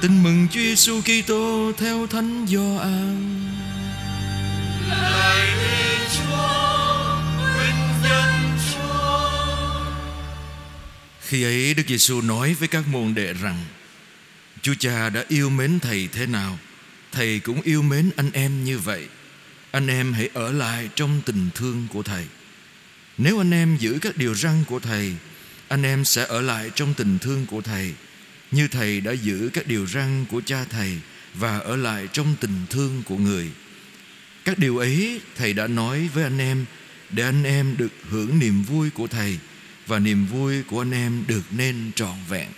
Tin mừng Chúa Giêsu Kitô theo Thánh Gioan. Lạy Chúa, vinh danh Chúa. Khi ấy Đức Giêsu nói với các môn đệ rằng Chúa Cha đã yêu mến Thầy thế nào Thầy cũng yêu mến anh em như vậy Anh em hãy ở lại trong tình thương của Thầy Nếu anh em giữ các điều răn của Thầy Anh em sẽ ở lại trong tình thương của Thầy như Thầy đã giữ các điều răn của cha Thầy Và ở lại trong tình thương của người. Các điều ấy Thầy đã nói với anh em Để anh em được hưởng niềm vui của Thầy Và niềm vui của anh em được nên trọn vẹn.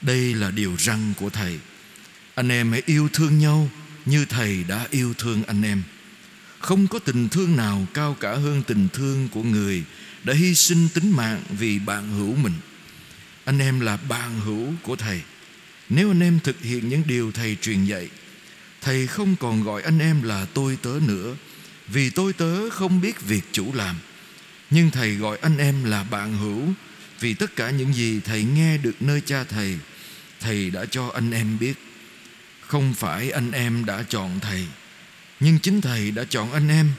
Đây là điều răn của Thầy. Anh em hãy yêu thương nhau Như Thầy đã yêu thương anh em. Không có tình thương nào cao cả hơn tình thương của người Đã hy sinh tính mạng vì bạn hữu mình. Anh em là bạn hữu của Thầy. Nếu anh em thực hiện những điều Thầy truyền dạy, Thầy không còn gọi anh em là tôi tớ nữa, Vì tôi tớ không biết việc chủ làm. Nhưng Thầy gọi anh em là bạn hữu, Vì tất cả những gì Thầy nghe được nơi cha Thầy Thầy đã cho anh em biết. Không phải anh em đã chọn Thầy, Nhưng chính Thầy đã chọn anh em,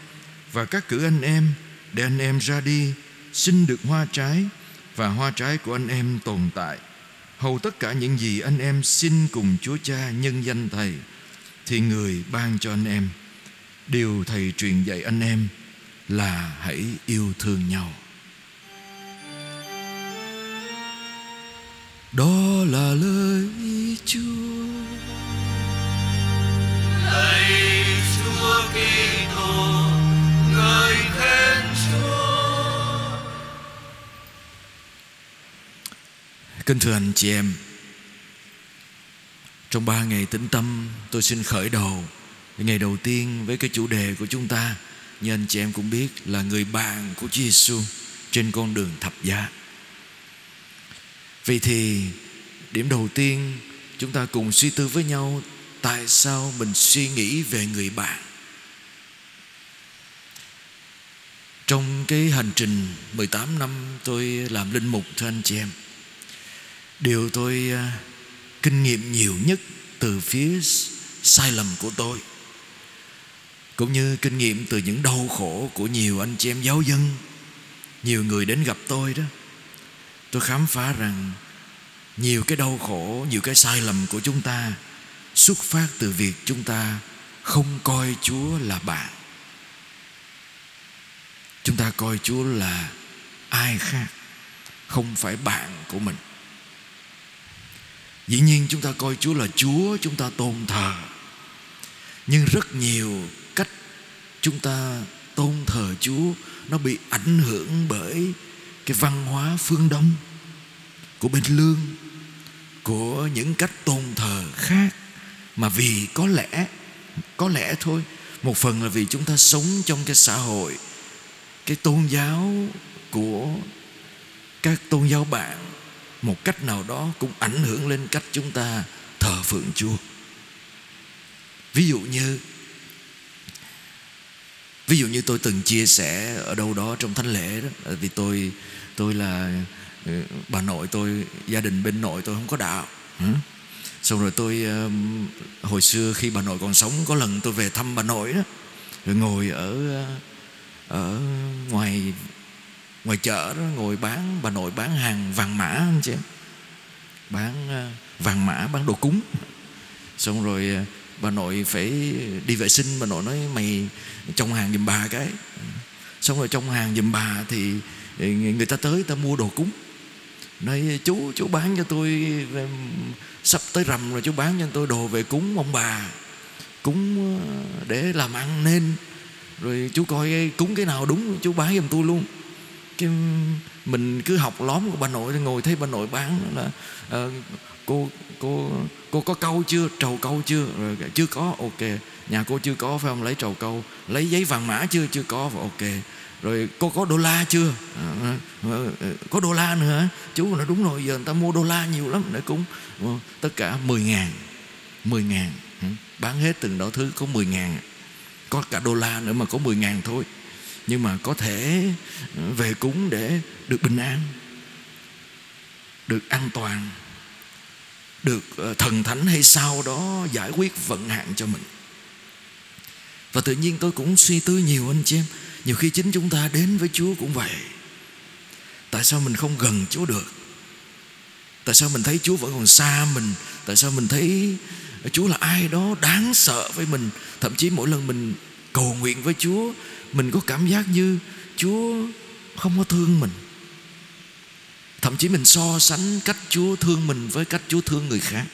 Và các cử anh em Để anh em ra đi, Xin được hoa trái và hoa trái của anh em tồn tại. Hầu tất cả những gì anh em xin cùng Chúa Cha nhân danh Thầy, Thì người ban cho anh em. Điều Thầy truyền dạy anh em Là hãy yêu thương nhau. Đó là lời Chúa. Kính thưa anh chị em, Trong ba ngày tĩnh tâm, Tôi xin khởi đầu Ngày đầu tiên với cái chủ đề của chúng ta. Như anh chị em cũng biết Là người bạn của Chúa Giêsu Trên con đường thập giá. Vậy thì Điểm đầu tiên, Chúng ta cùng suy tư với nhau Tại sao mình suy nghĩ về người bạn. Trong cái hành trình 18 năm tôi làm linh mục, thưa anh chị em Điều tôi ờ, kinh nghiệm nhiều nhất từ phía sai lầm của tôi Cũng như kinh nghiệm từ những đau khổ của nhiều anh chị em giáo dân Nhiều người đến gặp tôi đó Tôi khám phá rằng Nhiều cái đau khổ, nhiều cái sai lầm của chúng ta Xuất phát từ việc chúng ta không coi Chúa là bạn. Chúng ta coi Chúa là ai khác Không phải bạn của mình. Dĩ nhiên chúng ta coi Chúa là Chúa, Chúng ta tôn thờ. Nhưng rất nhiều cách Chúng ta tôn thờ Chúa, Nó bị ảnh hưởng bởi Cái văn hóa phương Đông, Của bên lương, Của những cách tôn thờ khác. Mà vì có lẽ Có lẽ thôi, Một phần là vì chúng ta sống trong cái xã hội, Cái tôn giáo Của Các tôn giáo bạn một cách nào đó cũng ảnh hưởng lên cách chúng ta thờ phượng Chúa. Ví dụ như, ví dụ như tôi từng chia sẻ ở đâu đó trong thánh lễ đó ờ, vì tôi tôi là ờ, bà nội tôi, gia đình bên nội tôi không có đạo. Xong rồi tôi hồi xưa khi bà nội còn sống, có lần tôi về thăm bà nội đó, rồi ngồi ở ờ, ở ngoài ngoài chợ đó, ngồi bán, bà nội bán hàng vàng mã anh chị bán ờ, vàng mã, bán đồ cúng. Xong rồi ờ, bà nội phải đi vệ sinh, bà nội nói, mày trong hàng giùm bà cái. Xong rồi trong hàng giùm bà thì ờ, người ta tới, ta mua đồ cúng. Nói, chú chú bán cho tôi sắp tới rằm rồi, chú bán cho tôi đồ về cúng ông bà. Cúng để làm ăn nên. Rồi chú coi cúng cái nào đúng, chú bán giùm tôi luôn cái mình cứ học lóm của bà nội ngồi thấy bà nội bán là ờ, cô cô cô có câu chưa? Trầu câu chưa? Rồi chưa có. Ok. Nhà cô chưa có phải không? Lấy trầu câu. Lấy giấy vàng mã chưa? Chưa có. Ok. Rồi cô có đô la chưa? À, à ờ, ờ, có đô la nữa hả? chú nói đúng rồi giờ người ta mua đô la nhiều lắm để cúng ờ, tất cả 10 ngàn 10 ngàn bán hết từng đó thứ có 10 ngàn. Có cả đô la nữa mà có 10 ngàn thôi nhưng mà có thể ờ, về cúng để được bình an, được an toàn, được ờ, thần thánh hay sao đó giải quyết vận hạn cho mình. Và tự nhiên tôi cũng suy tư nhiều anh chị em. Nhiều khi chính chúng ta đến với chúa cũng vậy. Tại sao mình không gần chúa được? Tại sao mình thấy chúa vẫn còn xa mình? Tại sao mình thấy chúa là ai đó đáng sợ với mình? Thậm chí mỗi lần mình cầu nguyện với chúa, mình có cảm giác như chúa không có thương mình. Thậm chí mình so sánh cách chúa thương mình với cách chúa thương người khác.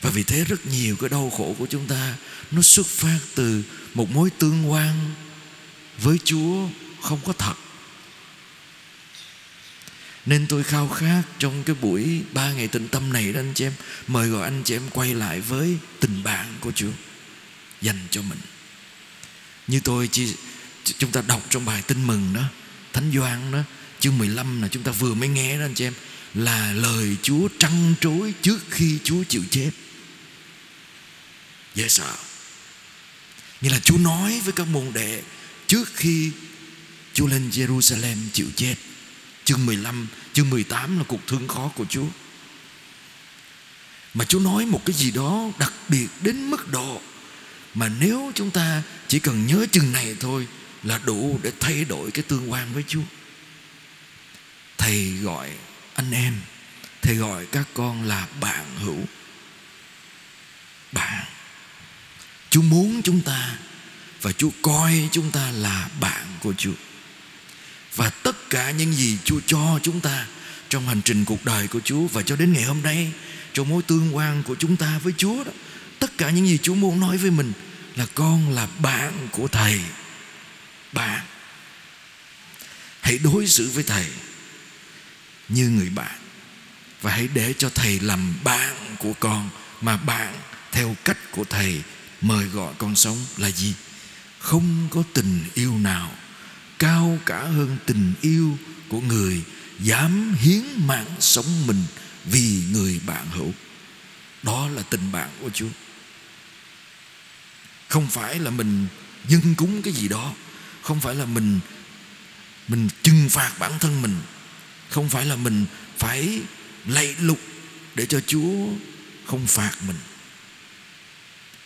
Và vì thế rất nhiều cái đau khổ của chúng ta nó xuất phát từ một mối tương quan với chúa không có thật. Nên tôi khao khát trong cái buổi ba ngày tĩnh tâm này đó anh chị em, Mời gọi anh chị em quay lại với tình bạn của Chúa. Dành cho mình. Như tôi chỉ, chúng ta đọc trong bài tin mừng đó Thánh Doan đó Chương 15 là chúng ta vừa mới nghe đó anh chị em Là lời Chúa trăn trối trước khi Chúa chịu chết. Dễ sợ. Nghĩa là Chúa nói với các môn đệ Trước khi Chúa lên Jerusalem chịu chết. Chương 15, chương 18 là cuộc thương khó của Chúa. Mà Chúa nói một cái gì đó đặc biệt đến mức độ mà nếu chúng ta chỉ cần nhớ chừng này thôi Là đủ để thay đổi cái tương quan với Chúa. Thầy gọi anh em, Thầy gọi các con là bạn hữu. Bạn. Chúa muốn chúng ta Và Chúa coi chúng ta là bạn của Chúa. Và tất cả những gì Chúa cho chúng ta trong hành trình cuộc đời của Chúa và cho đến ngày hôm nay, trong mối tương quan của chúng ta với Chúa đó tất cả những gì Chúa muốn nói với mình là con là bạn của thầy. Bạn. Hãy đối xử với thầy như người bạn và hãy để cho thầy làm bạn của con mà bạn theo cách của thầy mời gọi con sống là gì? Không có tình yêu nào cao cả hơn tình yêu của người dám hiến mạng sống mình vì người bạn hữu đó là tình bạn của chúa. Không phải là mình dâng cúng cái gì đó. Không phải là mình mình trừng phạt bản thân mình. Không phải là mình phải lạy lục để cho chúa không phạt mình.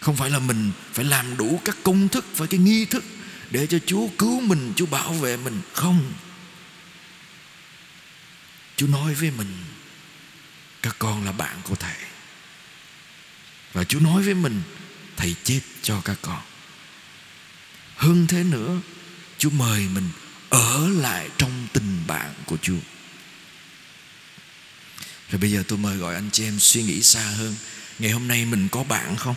Không phải là mình phải làm đủ các công thức, phải cái nghi thức để cho Chúa cứu mình, Chúa bảo vệ mình. Không. Chúa nói với mình, các con là bạn của thầy và Chúa nói với mình, thầy chết cho các con hơn thế nữa, Chúa mời mình ở lại trong tình bạn của Chúa rồi bây giờ tôi mời gọi anh chị em suy nghĩ xa hơn Ngày hôm nay mình có bạn không?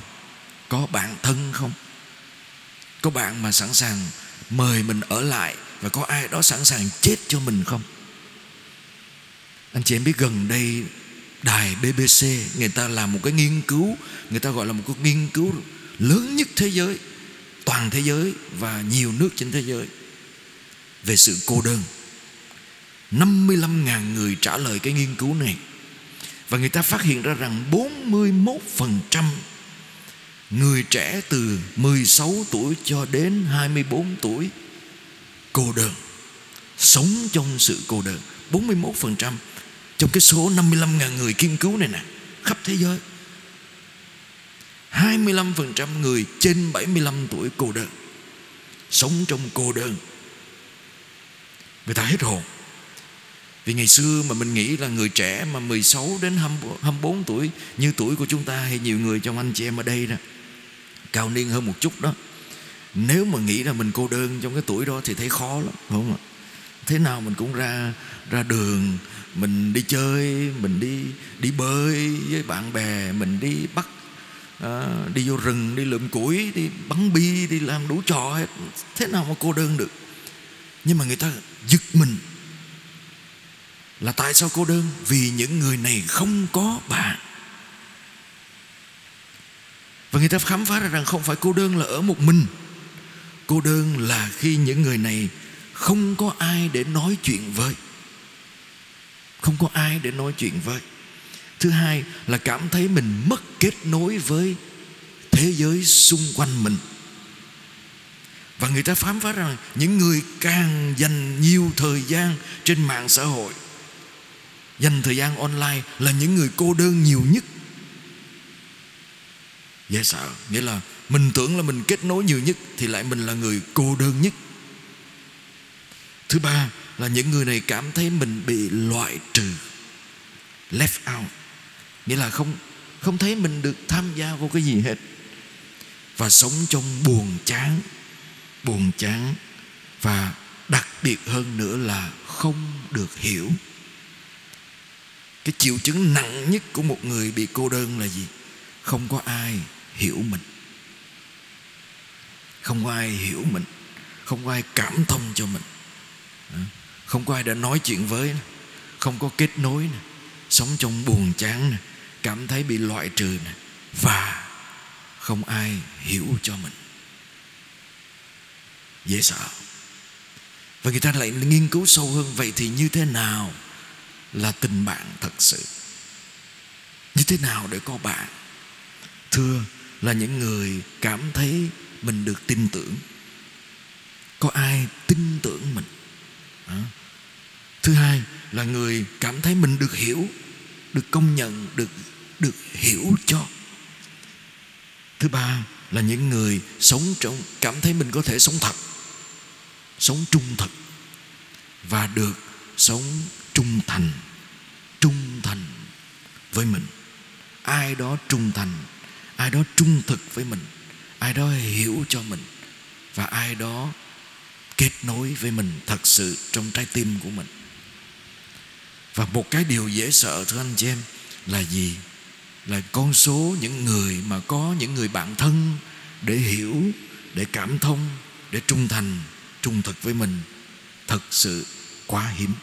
Có bạn thân không? Có bạn mà sẵn sàng mời mình ở lại Và có ai đó sẵn sàng chết cho mình không Anh chị em biết gần đây Đài BBC Người ta làm một cái nghiên cứu, Người ta gọi là một cái nghiên cứu lớn nhất thế giới, Toàn thế giới Và nhiều nước trên thế giới Về sự cô đơn. 55.000 người trả lời cái nghiên cứu này. Và người ta phát hiện ra rằng 41% Người trẻ từ 16 tuổi cho đến 24 tuổi Cô đơn, Sống trong sự cô đơn. 41% trong cái số 55.000 người nghiên cứu này nè, Khắp thế giới 25% người trên 75 tuổi cô đơn, Sống trong cô đơn. Người ta hết hồn. Vì ngày xưa mà mình nghĩ là người trẻ mà 16 đến 24 tuổi Như tuổi của chúng ta hay nhiều người trong anh chị em ở đây nè cao niên hơn một chút đó. Nếu mà nghĩ là mình cô đơn trong cái tuổi đó thì thấy khó lắm, đúng không ạ? Thế nào mình cũng ra ra đường mình đi chơi mình đi đi bơi với bạn bè mình đi bắt à, đi vô rừng đi lượm củi đi bắn bi đi làm đủ trò hết. Thế nào mà cô đơn được? Nhưng mà người ta giật mình. Là tại sao cô đơn? Vì những người này không có bạn. Và người ta khám phá ra rằng không phải cô đơn là ở một mình. Cô đơn là khi những người này không có ai để nói chuyện với Không có ai để nói chuyện với Thứ hai là cảm thấy mình mất kết nối với thế giới xung quanh mình. Và người ta khám phá rằng những người càng dành nhiều thời gian trên mạng xã hội, dành thời gian online là những người cô đơn nhiều nhất. Dễ sợ, nghĩa là mình tưởng là mình kết nối nhiều nhất thì lại mình là người cô đơn nhất thứ ba là những người này cảm thấy mình bị loại trừ, left out. Nghĩa là không không thấy mình được tham gia vào cái gì hết. Và sống trong buồn chán buồn chán. Và đặc biệt hơn nữa là không được hiểu. Cái triệu chứng nặng nhất của một người bị cô đơn là gì? Không có ai hiểu mình. Không có ai hiểu mình. Không có ai cảm thông cho mình không có ai đã nói chuyện với không có kết nối sống trong buồn chán cảm thấy bị loại trừ và không ai hiểu cho mình. Dễ sợ. Và người ta lại nghiên cứu sâu hơn vậy thì như thế nào là tình bạn thật sự? Như thế nào để có bạn? Thưa là những người cảm thấy mình được tin tưởng. Có ai tin tưởng mình? Thứ hai là người cảm thấy mình được hiểu, được công nhận, được được hiểu cho. Thứ ba là những người sống trong, cảm thấy mình có thể sống thật, sống trung thực và được sống trung thành trung thành với mình. Ai đó trung thành, ai đó trung thực với mình, ai đó hiểu cho mình, và ai đó kết nối với mình thật sự trong trái tim của mình. Và một cái điều dễ sợ, thưa anh chị em, là gì? Là con số những người mà có những người bạn thân để hiểu, để cảm thông, để trung thành, trung thực với mình thật sự quá hiếm.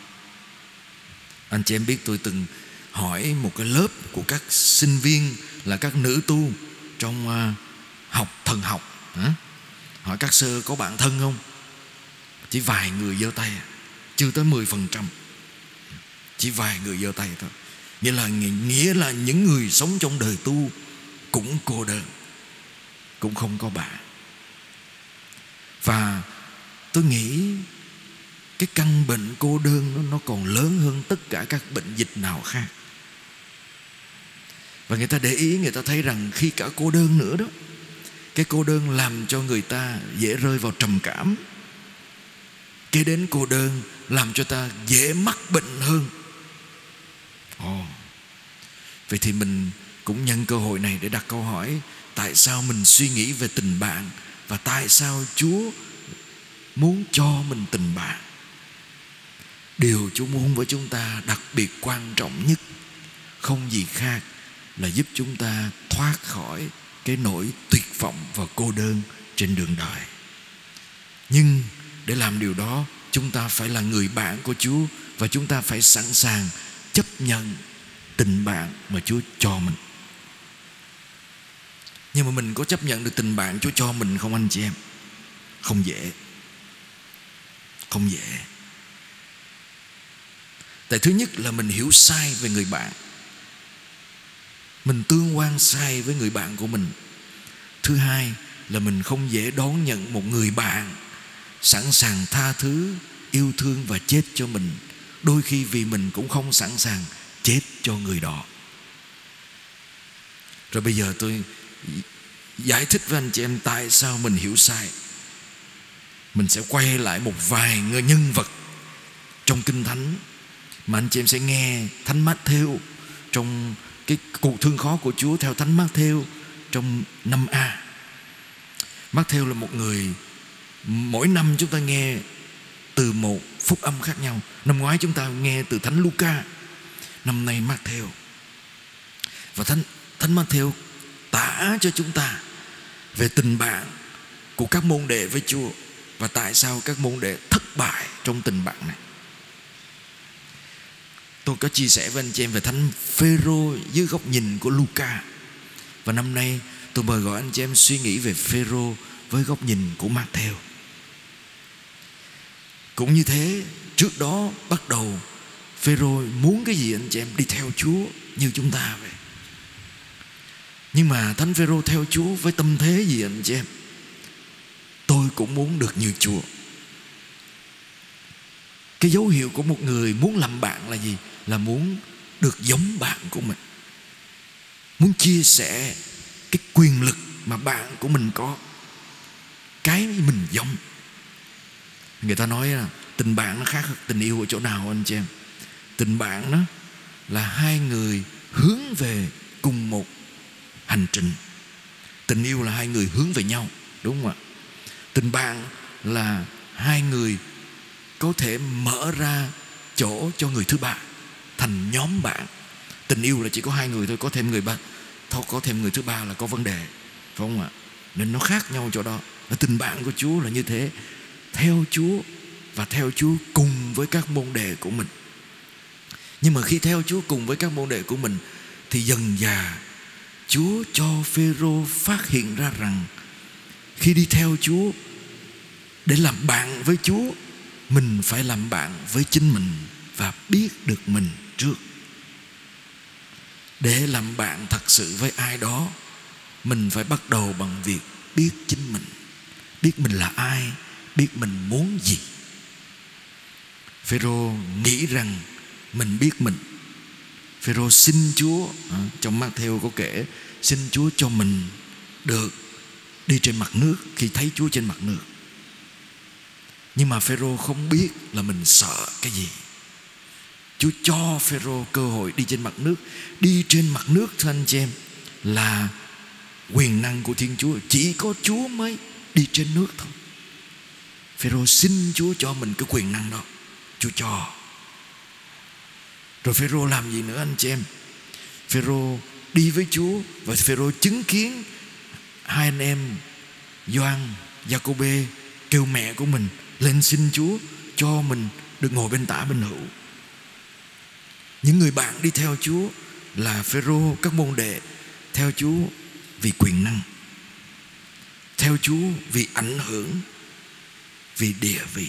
Anh chị em biết tôi từng hỏi một cái lớp của các sinh viên là các nữ tu trong à, học thần học, hả? hỏi các sơ có bạn thân không? Chỉ vài người giơ tay chưa tới 10% chỉ vài người giơ tay thôi. Nghĩa là nghĩa là những người sống trong đời tu cũng cô đơn cũng không có bạn và tôi nghĩ cái căn bệnh cô đơn nó, nó còn lớn hơn tất cả các bệnh dịch nào khác. Và người ta để ý người ta thấy rằng khi cả cô đơn nữa đó cái cô đơn làm cho người ta dễ rơi vào trầm cảm kế đến cô đơn làm cho ta dễ mắc bệnh hơn. Ồ. Oh. vậy thì mình cũng nhân cơ hội này để đặt câu hỏi, tại sao mình suy nghĩ về tình bạn và tại sao chúa muốn cho mình tình bạn? Điều chúa muốn với chúng ta đặc biệt quan trọng nhất, không gì khác là giúp chúng ta thoát khỏi cái nỗi tuyệt vọng và cô đơn trên đường đời. Nhưng để làm điều đó, chúng ta phải là người bạn của chúa và chúng ta phải sẵn sàng chấp nhận tình bạn mà chúa cho mình. Nhưng mà mình có chấp nhận được tình bạn chúa cho mình không, anh chị em? Không dễ. Không dễ. Tại thứ nhất là mình hiểu sai về người bạn. Mình tương quan sai với người bạn của mình. Thứ hai là mình không dễ đón nhận một người bạn sẵn sàng tha thứ, yêu thương và chết cho mình. Đôi khi vì mình cũng không sẵn sàng chết cho người đó. Rồi bây giờ tôi giải thích với anh chị em tại sao mình hiểu sai. Mình sẽ quay lại một vài người nhân vật trong kinh thánh mà anh chị em sẽ nghe thánh mát theo trong cái cuộc thương khó của Chúa theo thánh mát theo trong năm A. Mát theo là một người mỗi năm chúng ta nghe từ một phúc âm khác nhau. Năm ngoái chúng ta nghe từ thánh Luca, năm nay Matthew. và thánh thánh Matthew tả cho chúng ta về tình bạn của các môn đệ với Chúa và tại sao các môn đệ thất bại trong tình bạn này. Tôi có chia sẻ với anh chị em về thánh Phêrô dưới góc nhìn của Luca. Và năm nay tôi mời gọi anh chị em suy nghĩ về Phêrô với góc nhìn của Matthew cũng như thế, trước đó bắt đầu, Phêrô muốn cái gì anh chị em đi theo Chúa như chúng ta vậy. Nhưng mà thánh Phêrô theo Chúa với tâm thế gì anh chị em? Tôi cũng muốn được như Chúa. Cái dấu hiệu của một người muốn làm bạn là gì? Là muốn được giống bạn của mình. Muốn chia sẻ cái quyền lực mà bạn của mình có. Cái mình giống người ta nói là tình bạn nó khác tình yêu ở chỗ nào anh chị em? Tình bạn đó là hai người hướng về cùng một hành trình. Tình yêu là hai người hướng về nhau, đúng không ạ? Tình bạn là hai người có thể mở ra chỗ cho người thứ ba thành nhóm bạn. Tình yêu là chỉ có hai người thôi, có thêm người ba, thôi, có thêm người thứ ba là có vấn đề, phải không ạ? Nên nó khác nhau chỗ đó. Tình bạn của Chúa là như thế theo Chúa và theo Chúa cùng với các môn đệ của mình. Nhưng mà khi theo Chúa cùng với các môn đệ của mình, thì dần dà Chúa cho Phêrô phát hiện ra rằng khi đi theo Chúa, để làm bạn với Chúa, mình phải làm bạn với chính mình và biết được mình trước. Để làm bạn thật sự với ai đó, mình phải bắt đầu bằng việc biết chính mình, biết mình là ai biết mình muốn gì. Phêrô nghĩ rằng mình biết mình. Phêrô xin chúa à, trong Matthew có kể, xin chúa cho mình được đi trên mặt nước khi thấy chúa trên mặt nước. Nhưng mà phêrô không biết là mình sợ cái gì. Chúa cho Phêrô cơ hội đi trên mặt nước. Đi trên mặt nước, thưa anh chị em, Là quyền năng của Thiên Chúa. Chỉ có Chúa mới đi trên nước thôi. Phêrô xin Chúa cho mình cái quyền năng đó. Chúa cho. Rồi Phêrô làm gì nữa anh chị em? Phêrô đi với Chúa Và Phêrô chứng kiến Hai anh em Gioan, Giacôbê kêu mẹ của mình lên xin Chúa cho mình được ngồi bên tả bên hữu. Những người bạn đi theo Chúa là Phêrô các môn đệ theo Chúa vì quyền năng theo Chúa vì ảnh hưởng vì địa vị.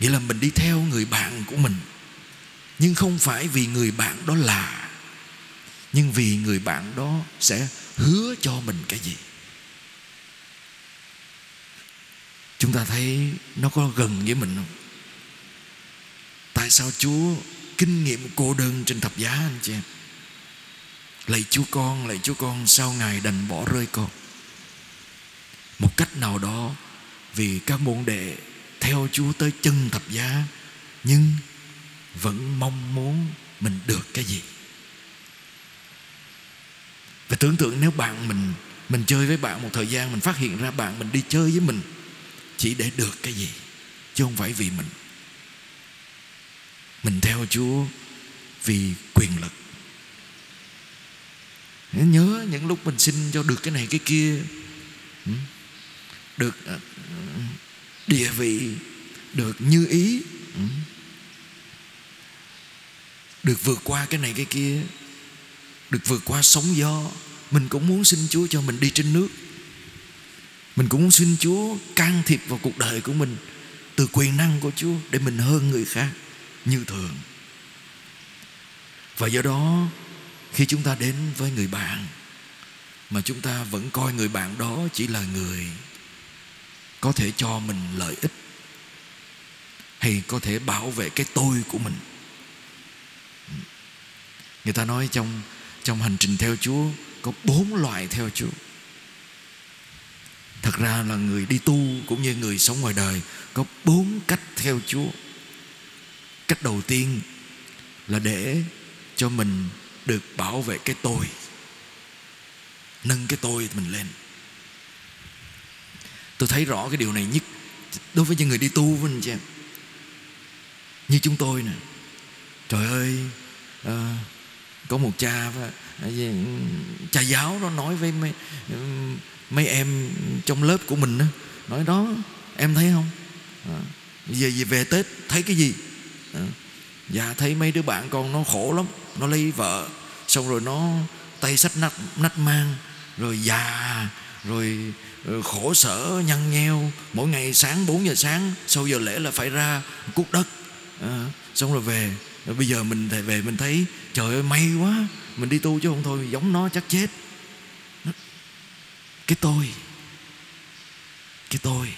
Nghĩa là mình đi theo người bạn của mình, nhưng không phải vì người bạn đó là, nhưng vì người bạn đó sẽ hứa cho mình cái gì. Chúng ta thấy nó có gần với mình không? Tại sao chúa kinh nghiệm cô đơn trên thập giá, anh chị em? Lạy chúa con, lạy chúa con, sao ngài đành bỏ rơi con? Một cách nào đó vì các môn đệ theo chúa tới chân thập giá, nhưng vẫn mong muốn mình được cái gì. Và tưởng tượng nếu bạn mình mình chơi với bạn một thời gian, mình phát hiện ra bạn mình đi chơi với mình chỉ để được cái gì, chứ không phải vì mình. Mình theo chúa vì quyền lực. Nhớ những lúc mình xin cho được cái này, cái kia ừ, được ờ, địa vị, được như ý. Ừ. Được vượt qua cái này cái kia, được vượt qua sóng gió. Mình cũng muốn xin chúa cho mình đi trên nước. Mình cũng muốn xin chúa can thiệp vào cuộc đời của mình từ quyền năng của chúa để mình hơn người khác như thường. Và do đó, khi chúng ta đến với người bạn, mà chúng ta vẫn coi người bạn đó chỉ là người có thể cho mình lợi ích, hay có thể bảo vệ cái tôi của mình. Người ta nói trong trong hành trình theo Chúa, có bốn loại theo Chúa. Thật ra là người đi tu cũng như người sống ngoài đời, có bốn cách theo Chúa. Cách đầu tiên là để cho mình được bảo vệ cái tôi, nâng cái tôi mình lên tôi thấy rõ cái điều này nhất đối với những người đi tu với anh chị em. Như chúng tôi nè. Trời ơi à, có một cha ờ, cha giáo nó nói với mấy ờ, mấy em trong lớp của mình đó, nói đó em thấy không? À, về về về tết thấy cái gì? À, dạ thấy mấy đứa bạn con nó khổ lắm nó lấy vợ xong rồi nó tay sách nách nách mang rồi già rồi, ờ, khổ sở nhăn nheo. Mỗi ngày sáng 4 giờ sáng sau giờ lễ là phải ra cuốc đất. À, xong rồi về. Rồi bây giờ mình về mình thấy trời ơi may quá. Mình đi tu chứ không thôi giống nó chắc chết. Cái tôi cái tôi.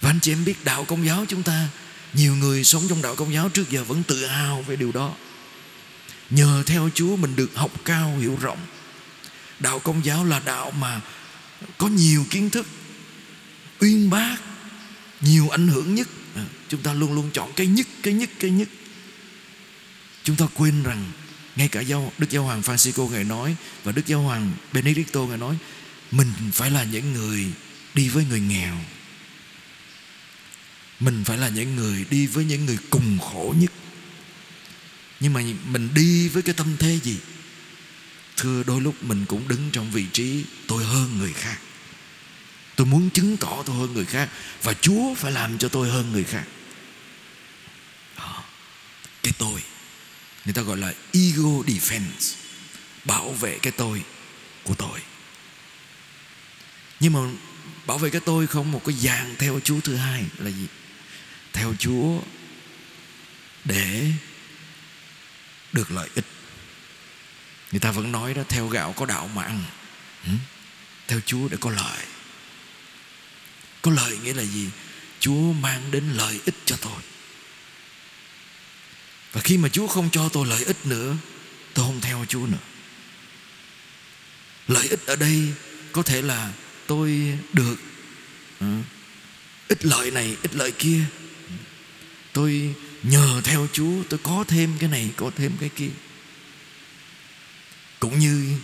Và anh chị em biết đạo công giáo chúng ta Nhiều người sống trong đạo công giáo trước giờ vẫn tự hào về điều đó. Nhờ theo Chúa mình được học cao hiểu rộng. Đạo công giáo là đạo mà có nhiều kiến thức Uyên bác Nhiều ảnh hưởng nhất. À, Chúng ta luôn luôn chọn cái nhất, cái nhất, cái nhất. Chúng ta quên rằng ngay cả giáo, Đức Giáo Hoàng Francisco Ngài nói Và Đức Giáo Hoàng Benedicto Ngài nói Mình phải là những người đi với người nghèo. Mình phải là những người đi với những người cùng khổ nhất. Nhưng mà mình đi với cái tâm thế gì? Thưa, đôi lúc mình cũng đứng trong vị trí Tôi hơn người khác Tôi muốn chứng tỏ tôi hơn người khác Và Chúa phải làm cho tôi hơn người khác Đó. Cái tôi, Người ta gọi là ego defense, Bảo vệ cái tôi của tôi Nhưng mà bảo vệ cái tôi không một cái dạng theo Chúa thứ hai là gì? Theo Chúa để được lợi ích Người ta vẫn nói đó, Theo gạo có đạo mà ăn. Ừ? Theo Chúa để có lợi. Có lợi nghĩa là gì? Chúa mang đến lợi ích cho tôi. Và khi mà Chúa không cho tôi lợi ích nữa, Tôi không theo Chúa nữa. Lợi ích ở đây Có thể là tôi được ừ, Ít lợi này, Ít lợi kia. Tôi nhờ theo Chúa, Tôi có thêm cái này, Có thêm cái kia cũng như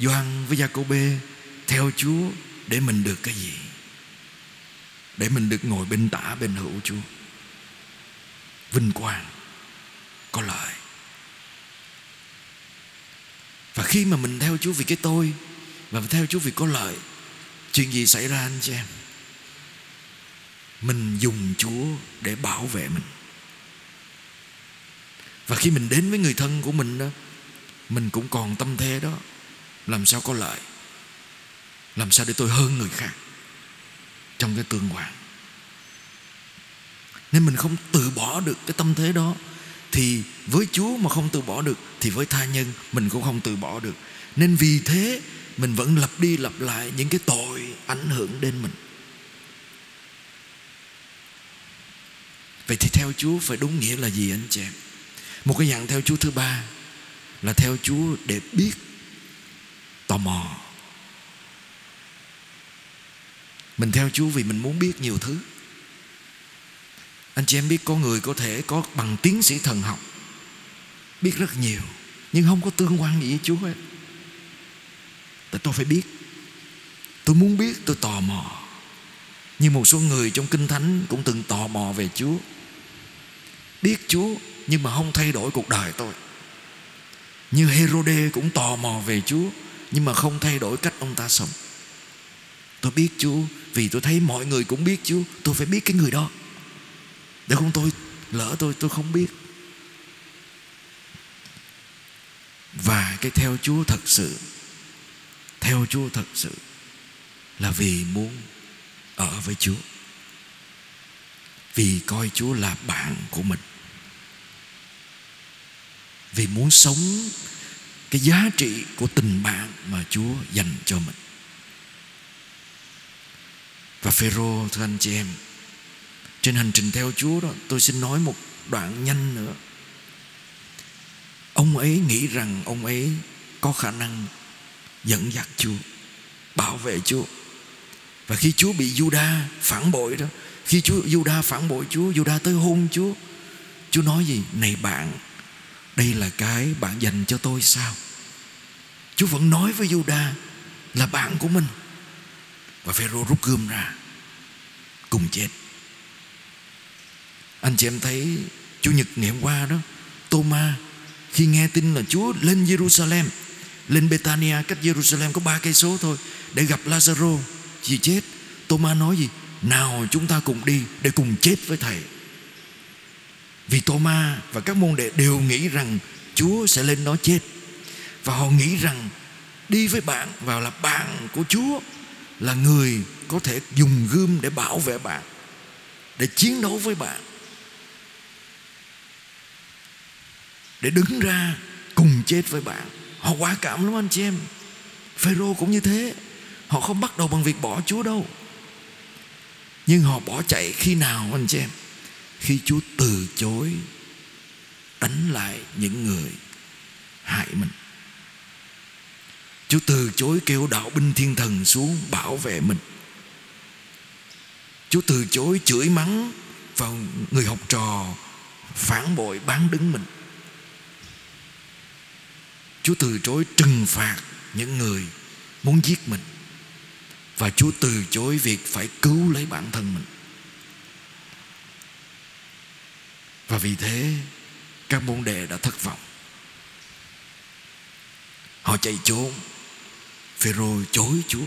Doan với Gia-cô-bê theo Chúa để mình được cái gì? Để mình được ngồi bên tả bên hữu Chúa. Vinh quang có lợi. Và khi mà mình theo Chúa vì cái tôi và theo Chúa vì có lợi, chuyện gì xảy ra anh chị em? Mình dùng Chúa để bảo vệ mình. Và khi mình đến với người thân của mình đó mình cũng còn tâm thế đó. Làm sao có lợi? Làm sao để tôi hơn người khác? Trong cái tương quan. Nên mình không từ bỏ được cái tâm thế đó, thì với Chúa mà không từ bỏ được, thì với tha nhân mình cũng không từ bỏ được. Nên vì thế, mình vẫn lặp đi lặp lại những cái tội ảnh hưởng đến mình. Vậy thì theo Chúa phải đúng nghĩa là gì anh chị em? Một cái dạng theo Chúa thứ ba là theo Chúa để biết tò mò. Mình theo Chúa vì mình muốn biết nhiều thứ. Anh chị em biết có người có thể có bằng tiến sĩ thần học, biết rất nhiều, nhưng không có tương quan gì với Chúa hết. Tại tôi phải biết. Tôi muốn biết, tôi tò mò. Như một số người trong kinh thánh cũng từng tò mò về Chúa. Biết Chúa, nhưng mà không thay đổi cuộc đời tôi như Herode cũng tò mò về Chúa, Nhưng mà không thay đổi cách ông ta sống. Tôi biết Chúa, Vì tôi thấy mọi người cũng biết Chúa, Tôi phải biết cái người đó. Để không tôi lỡ tôi tôi không biết. Và cái theo Chúa thật sự, Theo Chúa thật sự Là vì muốn ở với Chúa. Vì coi Chúa là bạn của mình vì muốn sống cái giá trị của tình bạn mà Chúa dành cho mình. Và Phêrô thưa anh chị em, trên hành trình theo Chúa đó, tôi xin nói một đoạn nhanh nữa. Ông ấy nghĩ rằng ông ấy có khả năng dẫn dắt Chúa, bảo vệ Chúa. Và khi Chúa bị Juda phản bội đó, khi Chúa Juda phản bội Chúa, Juda tới hôn Chúa, Chúa nói gì? Này bạn, đây là cái bạn dành cho tôi sao? Chúa vẫn nói với Juda Là bạn của mình. Và Phêrô rút gươm ra, Cùng chết. Anh chị em thấy Chủ nhật ngày hôm qua đó Thomas khi nghe tin là Chúa lên Jerusalem Lên Betania cách Jerusalem có ba cây số thôi, Để gặp Lazaro Chị chết Thomas nói gì? Nào chúng ta cùng đi để cùng chết với Thầy vì Thomas và các môn đệ đều nghĩ rằng Chúa sẽ lên đó chết. Và họ nghĩ rằng đi với bạn và là bạn của Chúa Là người có thể dùng gươm để bảo vệ bạn, Để chiến đấu với bạn, Để đứng ra cùng chết với bạn. Họ quả cảm lắm anh chị em. Phêrô cũng như thế. Họ không bắt đầu bằng việc bỏ Chúa đâu. Nhưng họ bỏ chạy khi nào, anh chị em? Khi Chúa từ chối, đánh lại những người hại mình. Chúa từ chối kêu đạo binh thiên thần xuống bảo vệ mình. Chúa từ chối chửi mắng vào người học trò, phản bội bán đứng mình. Chúa từ chối trừng phạt những người muốn giết mình. Và Chúa từ chối việc phải cứu lấy bản thân mình. Và vì thế, các môn đệ đã thất vọng. Họ chạy trốn. Phêrô chối Chúa,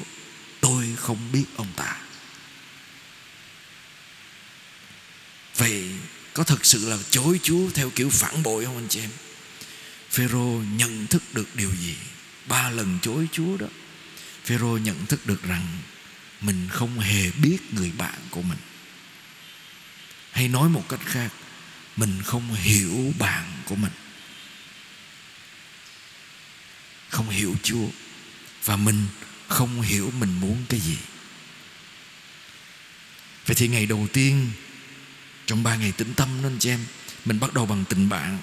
tôi không biết ông ta. Vậy có thật sự là chối Chúa theo kiểu phản bội không anh chị em? Phêrô nhận thức được điều gì? Ba lần chối Chúa đó. Phêrô nhận thức được rằng mình không hề biết người bạn của mình. Hay nói một cách khác mình không hiểu bạn của mình. Không hiểu Chúa. Và mình không hiểu mình muốn cái gì. Vậy thì ngày đầu tiên, trong ba ngày tĩnh tâm đó anh chị em, mình bắt đầu bằng tình bạn.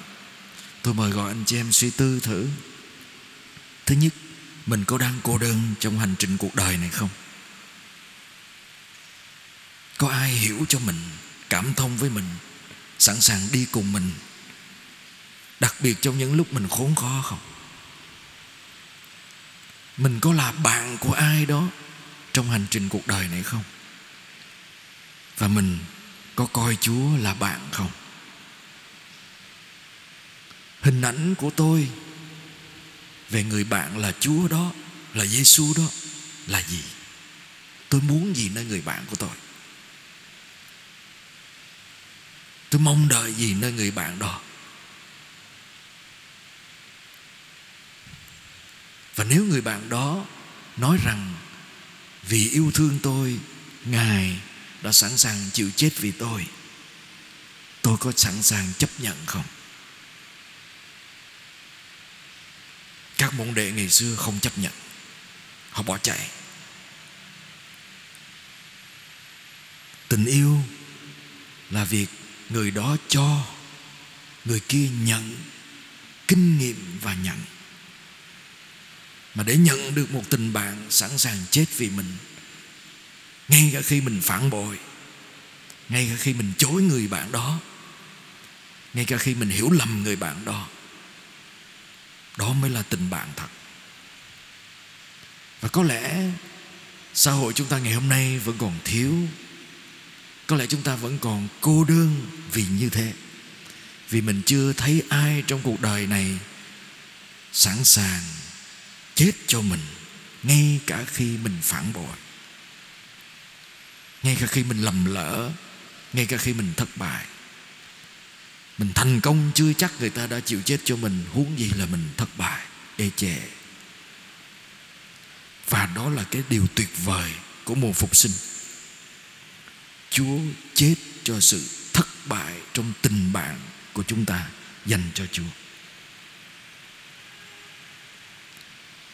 Tôi mời gọi anh chị em suy tư thử. Thứ nhất, mình có đang cô đơn trong hành trình cuộc đời này không? Có ai hiểu cho mình, cảm thông với mình? Sẵn sàng đi cùng mình, đặc biệt trong những lúc mình khốn khó không? Mình có là bạn của ai đó trong hành trình cuộc đời này không? Và mình có coi chúa là bạn không? Hình ảnh của tôi về người bạn là chúa đó, là giêsu đó, là gì? Tôi muốn gì nơi người bạn của tôi. Tôi mong đợi gì nơi người bạn đó? Và nếu người bạn đó nói rằng, vì yêu thương tôi, ngài đã sẵn sàng chịu chết vì tôi tôi có sẵn sàng chấp nhận không? Các môn đệ ngày xưa không chấp nhận. Họ bỏ chạy. Tình yêu là việc người đó cho, người kia nhận, kinh nghiệm và nhận. Mà để nhận được một tình bạn sẵn sàng chết vì mình, ngay cả khi mình phản bội, ngay cả khi mình chối người bạn đó, ngay cả khi mình hiểu lầm người bạn đó đó mới là tình bạn thật. Và có lẽ xã hội chúng ta ngày hôm nay vẫn còn thiếu có lẽ chúng ta vẫn còn cô đơn vì như thế. Vì mình chưa thấy ai trong cuộc đời này sẵn sàng chết cho mình, ngay cả khi mình phản bội. Ngay cả khi mình lầm lỡ, ngay cả khi mình thất bại. Mình thành công chưa chắc người ta đã chịu chết cho mình, huống gì là mình thất bại ê chề. Và đó là cái điều tuyệt vời của mùa phục sinh. Chúa chết cho sự thất bại trong tình bạn của chúng ta dành cho Chúa.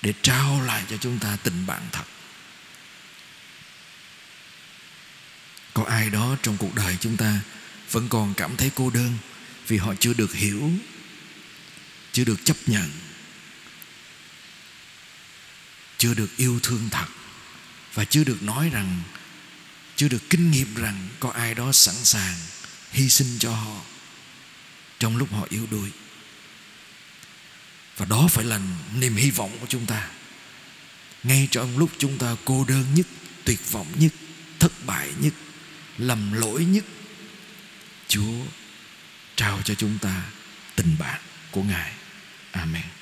Để trao lại cho chúng ta tình bạn thật. Có ai đó trong cuộc đời chúng ta vẫn còn cảm thấy cô đơn vì họ chưa được hiểu, chưa được chấp nhận, chưa được yêu thương thật và chưa được nói rằng chưa được kinh nghiệm rằng có ai đó sẵn sàng hy sinh cho họ trong lúc họ yếu đuối. Và đó phải là niềm hy vọng của chúng ta. Ngay trong lúc chúng ta cô đơn nhất, tuyệt vọng nhất, thất bại nhất, lầm lỗi nhất, chúa trao cho chúng ta tình bạn của ngài. Amen.